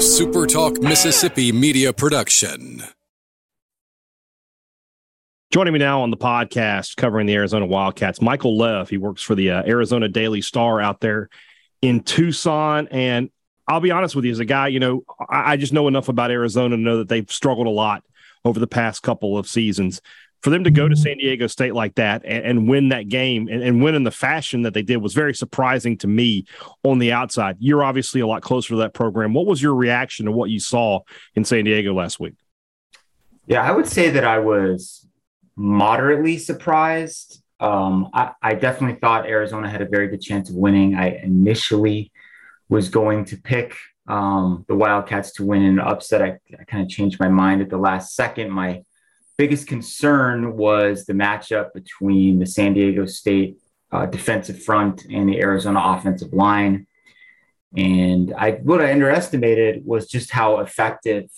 SuperTalk Mississippi media production. Joining me now on the podcast covering the Arizona Wildcats, Michael Lev. He works for the uh, Arizona Daily Star out there in Tucson. And I'll be honest with you, as a guy, you know, I, I just know enough about Arizona to know that they've struggled a lot over the past couple of seasons for them to go to San Diego State like that and, and win that game and, and, win in the fashion that they did was very surprising to me on the outside. You're obviously a lot closer to that program. What was your reaction to what you saw in San Diego last week? Yeah, I would say that I was moderately surprised. Um, I, I definitely thought Arizona had a very good chance of winning. I initially was going to pick um, the Wildcats to win an upset. I, I kind of changed my mind at the last second. My biggest concern was the matchup between the San Diego State uh, defensive front and the Arizona offensive line. And I, what I underestimated was just how effective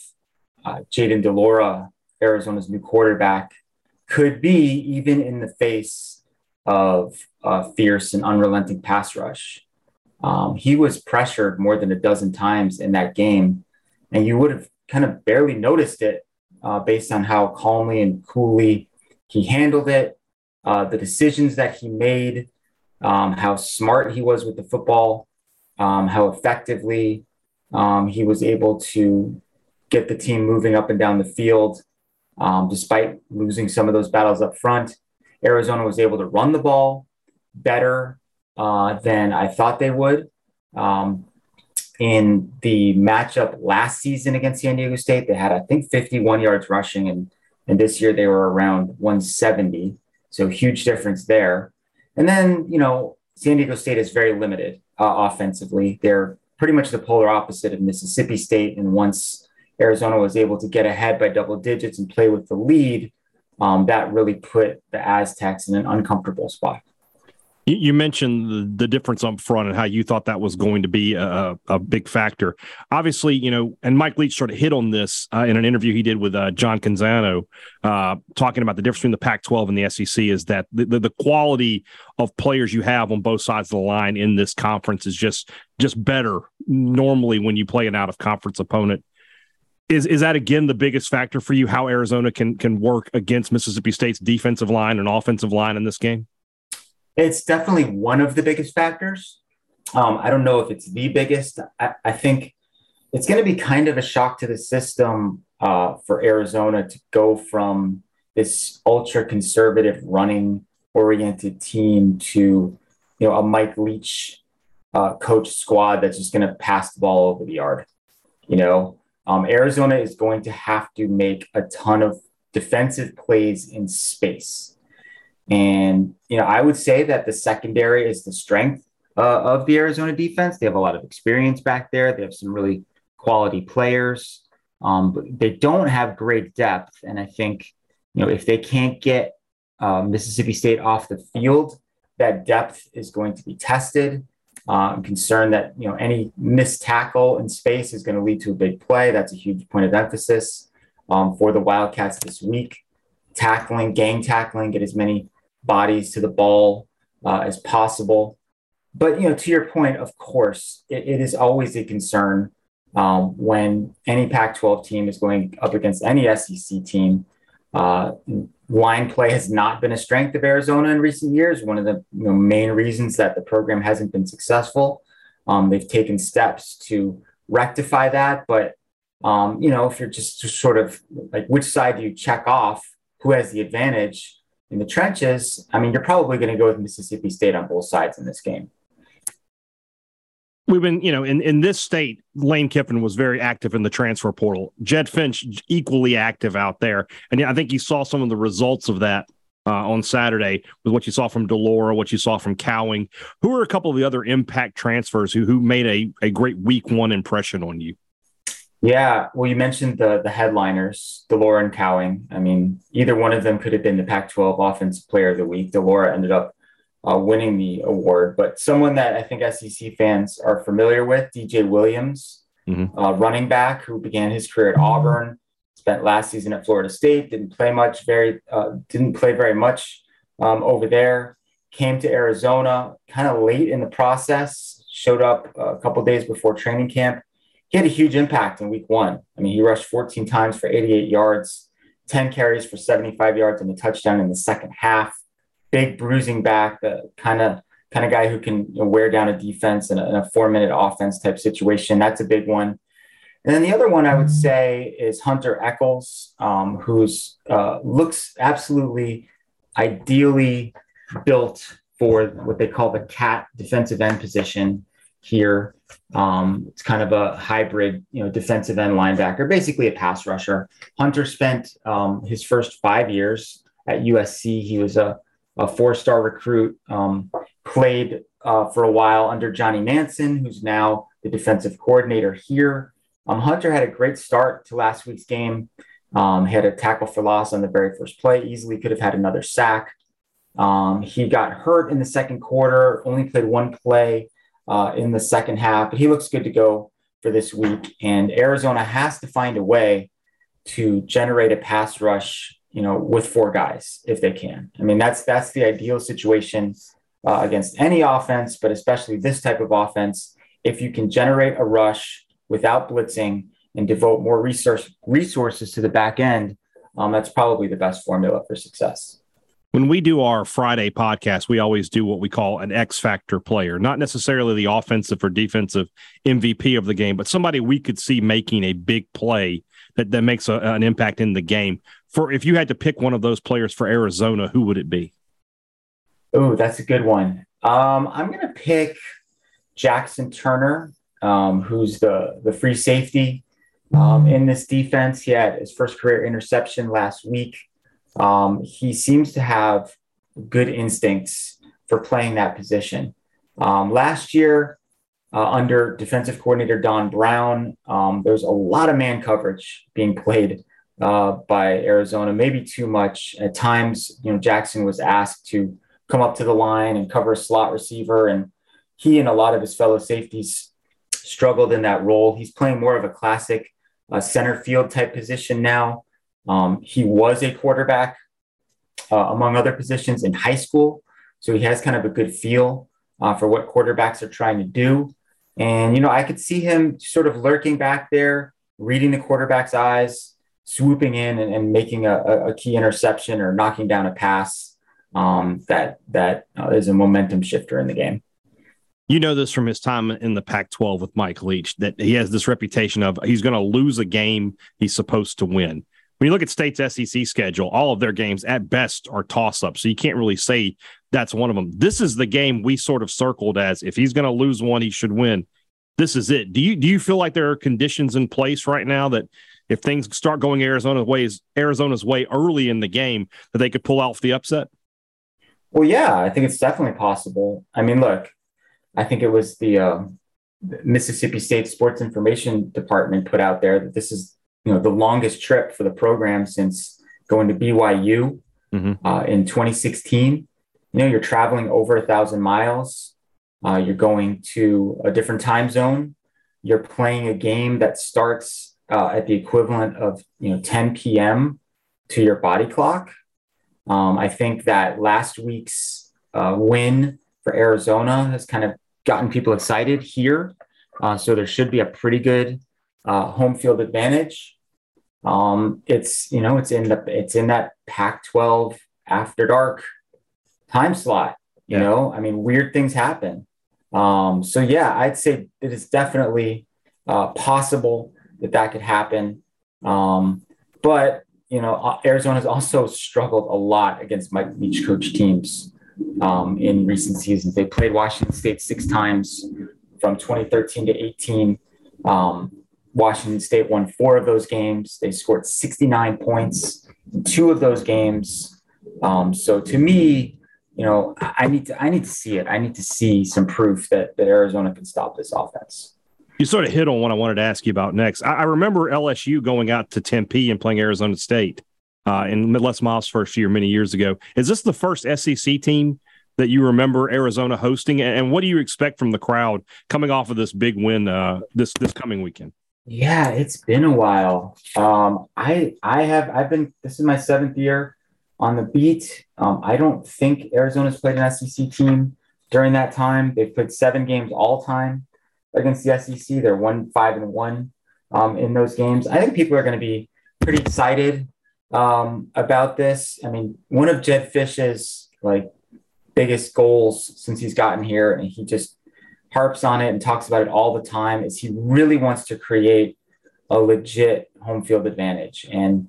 uh, Jayden de Laura, Arizona's new quarterback, could be, even in the face of a fierce and unrelenting pass rush. Um, he was pressured more than a dozen times in that game, and you would have kind of barely noticed it uh, based on how calmly and coolly he handled it, uh, the decisions that he made, um, how smart he was with the football, um, how effectively um, he was able to get the team moving up and down the field, um, despite losing some of those battles up front. Arizona was able to run the ball better uh, than I thought they would. Um, in the matchup last season against San Diego State, they had, I think, 51 yards rushing, and, and this year they were around 170. So huge difference there. And then, you know, San Diego State is very limited uh, offensively. They're pretty much the polar opposite of Mississippi State. And once Arizona was able to get ahead by double digits and play with the lead, um, that really put the Aztecs in an uncomfortable spot. You mentioned the, difference up front and how you thought that was going to be a, a, big factor. Obviously, you know, and Mike Leach sort of hit on this uh, in an interview he did with uh, John Canzano, uh, talking about the difference between the Pac-12 and the SEC is that the, the, the, quality of players you have on both sides of the line in this conference is just just better normally when you play an out of conference opponent. Is is that again the biggest factor for you? How Arizona can can work against Mississippi State's defensive line and offensive line in this game? It's definitely one of the biggest factors. Um, I don't know if it's the biggest. I, I think it's going to be kind of a shock to the system uh, for Arizona to go from this ultra conservative running oriented team to you know a Mike Leach uh, coach squad that's just going to pass the ball over the yard. You know, um, Arizona is going to have to make a ton of defensive plays in space. And, you know, I would say that the secondary is the strength uh, of the Arizona defense. They have a lot of experience back there. They have some really quality players, um, but they don't have great depth. And I think, you know, if they can't get uh, Mississippi State off the field, that depth is going to be tested. Uh, I'm concerned that you know any missed tackle in space is going to lead to a big play. That's a huge point of emphasis um, for the Wildcats this week. Tackling, gang tackling, get as many bodies to the ball uh, as possible. But you know, to your point, of course, it, it is always a concern um, when any Pac-12 team is going up against any SEC team. Uh, line play has not been a strength of Arizona in recent years. One of the you know, main reasons that the program hasn't been successful. Um, they've taken steps to rectify that, but um, you know, if you're just, just sort of like which side do you check off? Who has the advantage? In the trenches, I mean, you're probably going to go with Mississippi State on both sides in this game. We've been, you know, in, in this state, Lane Kiffin was very active in the transfer portal. Jedd Fisch equally active out there, and I think you saw some of the results of that uh, on Saturday with what you saw from de Laura, what you saw from Cowing. Who are a couple of the other impact transfers who who made a, a great week one impression on you? Yeah, well, you mentioned the the headliners, de Laura and Cowing. I mean, either one of them could have been the Pac-12 Offensive Player of the Week. de Laura ended up uh, winning the award, but someone that I think SEC fans are familiar with, DJ Williams, mm-hmm. uh, running back who began his career at Auburn, spent last season at Florida State, didn't play much, very uh, didn't play very much um, over there. Came to Arizona kind of late in the process, showed up a couple days before training camp he had a huge impact in week one. I mean, he rushed 14 times for 88 yards, 10 carries for 75 yards, and a touchdown in the second half. Big bruising back, the kind of kind of guy who can you know, wear down a defense in a, in a four minute offense type situation. That's a big one. And then the other one I would say is Hunter Echols, um, who's uh, looks absolutely ideally built for what they call the cat defensive end position here. Um, it's kind of a hybrid, you know, defensive end linebacker, basically a pass rusher. Hunter spent um, his first five years at USC. He was a, a four-star recruit. Um, played uh, for a while under Johnny Nansen, who's now the defensive coordinator here. Um, Hunter had a great start to last week's game. Um, he had a tackle for loss on the very first play. Easily could have had another sack. Um, he got hurt in the second quarter. Only played one play uh, in the second half, but he looks good to go for this week. And Arizona has to find a way to generate a pass rush, you know, with four guys if they can. I mean, that's that's the ideal situation uh, against any offense, but especially this type of offense. If you can generate a rush without blitzing and devote more resource resources to the back end, um, that's probably the best formula for success when we do our Friday podcast, we always do what we call an X factor player, not necessarily the offensive or defensive MVP of the game, but somebody we could see making a big play that, that makes a, an impact in the game. For if you had to pick one of those players for Arizona, who would it be? Oh, that's a good one. Um, I'm going to pick Jaxen Turner, um, who's the the free safety um, in this defense. He had his first career interception last week. Um, he seems to have good instincts for playing that position. Um, last year, uh, under defensive coordinator Don Brown, um, there was a lot of man coverage being played uh, by Arizona, maybe too much. At times, you know, Jaxen was asked to come up to the line and cover a slot receiver, and he and a lot of his fellow safeties struggled in that role. He's playing more of a classic uh, center field type position now. Um, he was a quarterback, uh, among other positions, in high school. So he has kind of a good feel uh, for what quarterbacks are trying to do. And, you know, I could see him sort of lurking back there, reading the quarterback's eyes, swooping in and, and making a, a, key interception or knocking down a pass um, that that uh, is a momentum shifter in the game. You know this from his time in the Pac 12 with Mike Leach that he has this reputation of he's going to lose a game he's supposed to win when you look at State's SEC schedule, all of their games at best are toss ups. So you can't really say that's one of them. This is the game we sort of circled as if he's going to lose one, he should win. This is it. Do you do you feel like there are conditions in place right now that if things start going Arizona's ways Arizona's way early in the game that they could pull out the upset? Well, yeah, I think it's definitely possible. I mean, look, I think it was the, uh, Mississippi State Sports Information Department put out there that this is you know the longest trip for the program since going to BYU mm-hmm. uh, in 2016. You know, you're traveling over a thousand miles. Uh, you're going to a different time zone. You're playing a game that starts uh, at the equivalent of you know 10 p.m. to your body clock. Um, I think that last week's uh, win for Arizona has kind of gotten people excited here. Uh, so there should be a pretty good uh, home field advantage. Um, it's you know it's in the it's in that Pac-12 after dark time slot. You yeah. know, I mean, weird things happen. Um, so yeah, I'd say it is definitely uh, possible that that could happen. Um, but you know, uh, Arizona has also struggled a lot against Mike Leach coach teams um, in recent seasons. They played Washington State six times from 2013 to 18. Um, Washington State won four of those games. They scored 69 points in two of those games. Um, so to me, you know, I need to I need to see it. I need to see some proof that that Arizona can stop this offense. You sort of hit on what I wanted to ask you about next. I, I remember LSU going out to Tempe and playing Arizona State uh, in Les Miles' first year many years ago. Is this the first SEC team that you remember Arizona hosting? And what do you expect from the crowd coming off of this big win uh, this this coming weekend? Yeah, it's been a while. Um, I I have I've been this is my seventh year on the beat. Um, I don't think Arizona's played an SEC team during that time. They've played seven games all time. against the SEC. They're one five and one um, in those games. I think people are going to be pretty excited um, about this. I mean, one of Jedd Fisch's like biggest goals since he's gotten here, and he just harps on it and talks about it all the time, is he really wants to create a legit home field advantage. And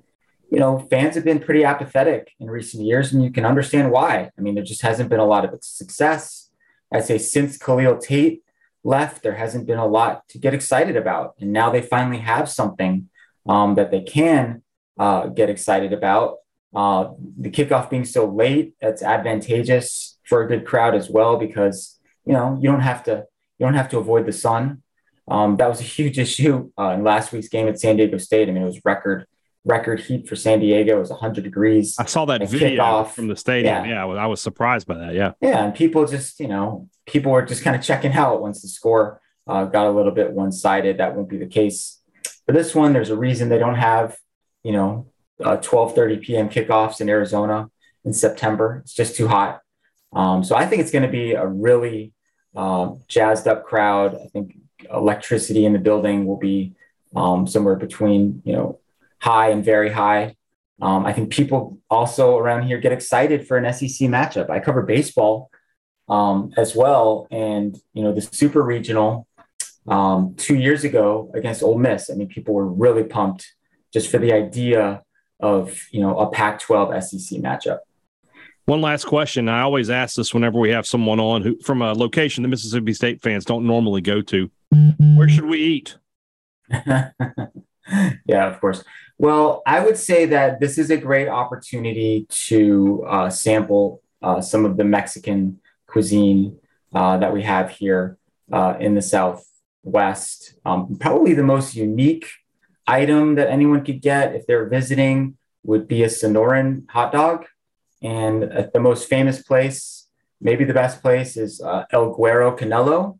you know, fans have been pretty apathetic in recent years, and you can understand why. I mean, there just hasn't been a lot of success. I'd say since Khalil Tate left, there hasn't been a lot to get excited about. And now they finally have something um, that they can uh, get excited about. Uh, the kickoff being so late, that's advantageous for a good crowd as well because you know you don't have to you don't have to avoid the sun. Um, that was a huge issue uh, in last week's game at San Diego State. I mean, it was record record heat for San Diego. It was 100 degrees. I saw that video kickoff. from the stadium. Yeah. yeah, I was surprised by that. Yeah. Yeah. And people just, you know, people were just kind of checking out once the score uh, got a little bit one sided. That won't be the case for this one. There's a reason they don't have, you know, uh, 12:30 p.m. kickoffs in Arizona in September. It's just too hot. Um, so I think it's going to be a really uh, jazzed up crowd. I think electricity in the building will be um, somewhere between, you know, high and very high. Um, I think people also around here get excited for an SEC matchup. I cover baseball um, as well, and you know the Super Regional um, two years ago against Ole Miss. I mean, people were really pumped just for the idea of you know a Pac-12 SEC matchup. One last question. I always ask this whenever we have someone on who from a location the Mississippi State fans don't normally go to. Where should we eat? yeah, of course. Well, I would say that this is a great opportunity to uh, sample uh, some of the Mexican cuisine uh, that we have here uh, in the Southwest. Um, probably the most unique item that anyone could get if they're visiting would be a Sonoran hot dog. And the most famous place, maybe the best place, is uh, El Güero Canelo.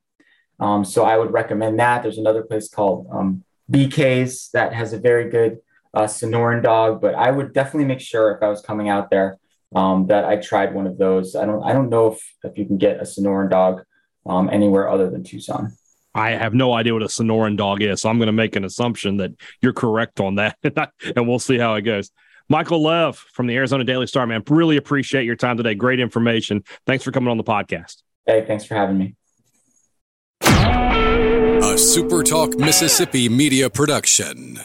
Um, so I would recommend that. There's another place called um, BK's that has a very good uh, Sonoran dog, but I would definitely make sure if I was coming out there um, that I tried one of those. I don't I don't know if if you can get a Sonoran dog um, anywhere other than Tucson. I have no idea what a Sonoran dog is, so I'm going to make an assumption that you're correct on that, and we'll see how it goes. Michael Lev from the Arizona Daily Star, man, really appreciate your time today. Great information. Thanks for coming on the podcast. Hey, thanks for having me. A SuperTalk Mississippi media production.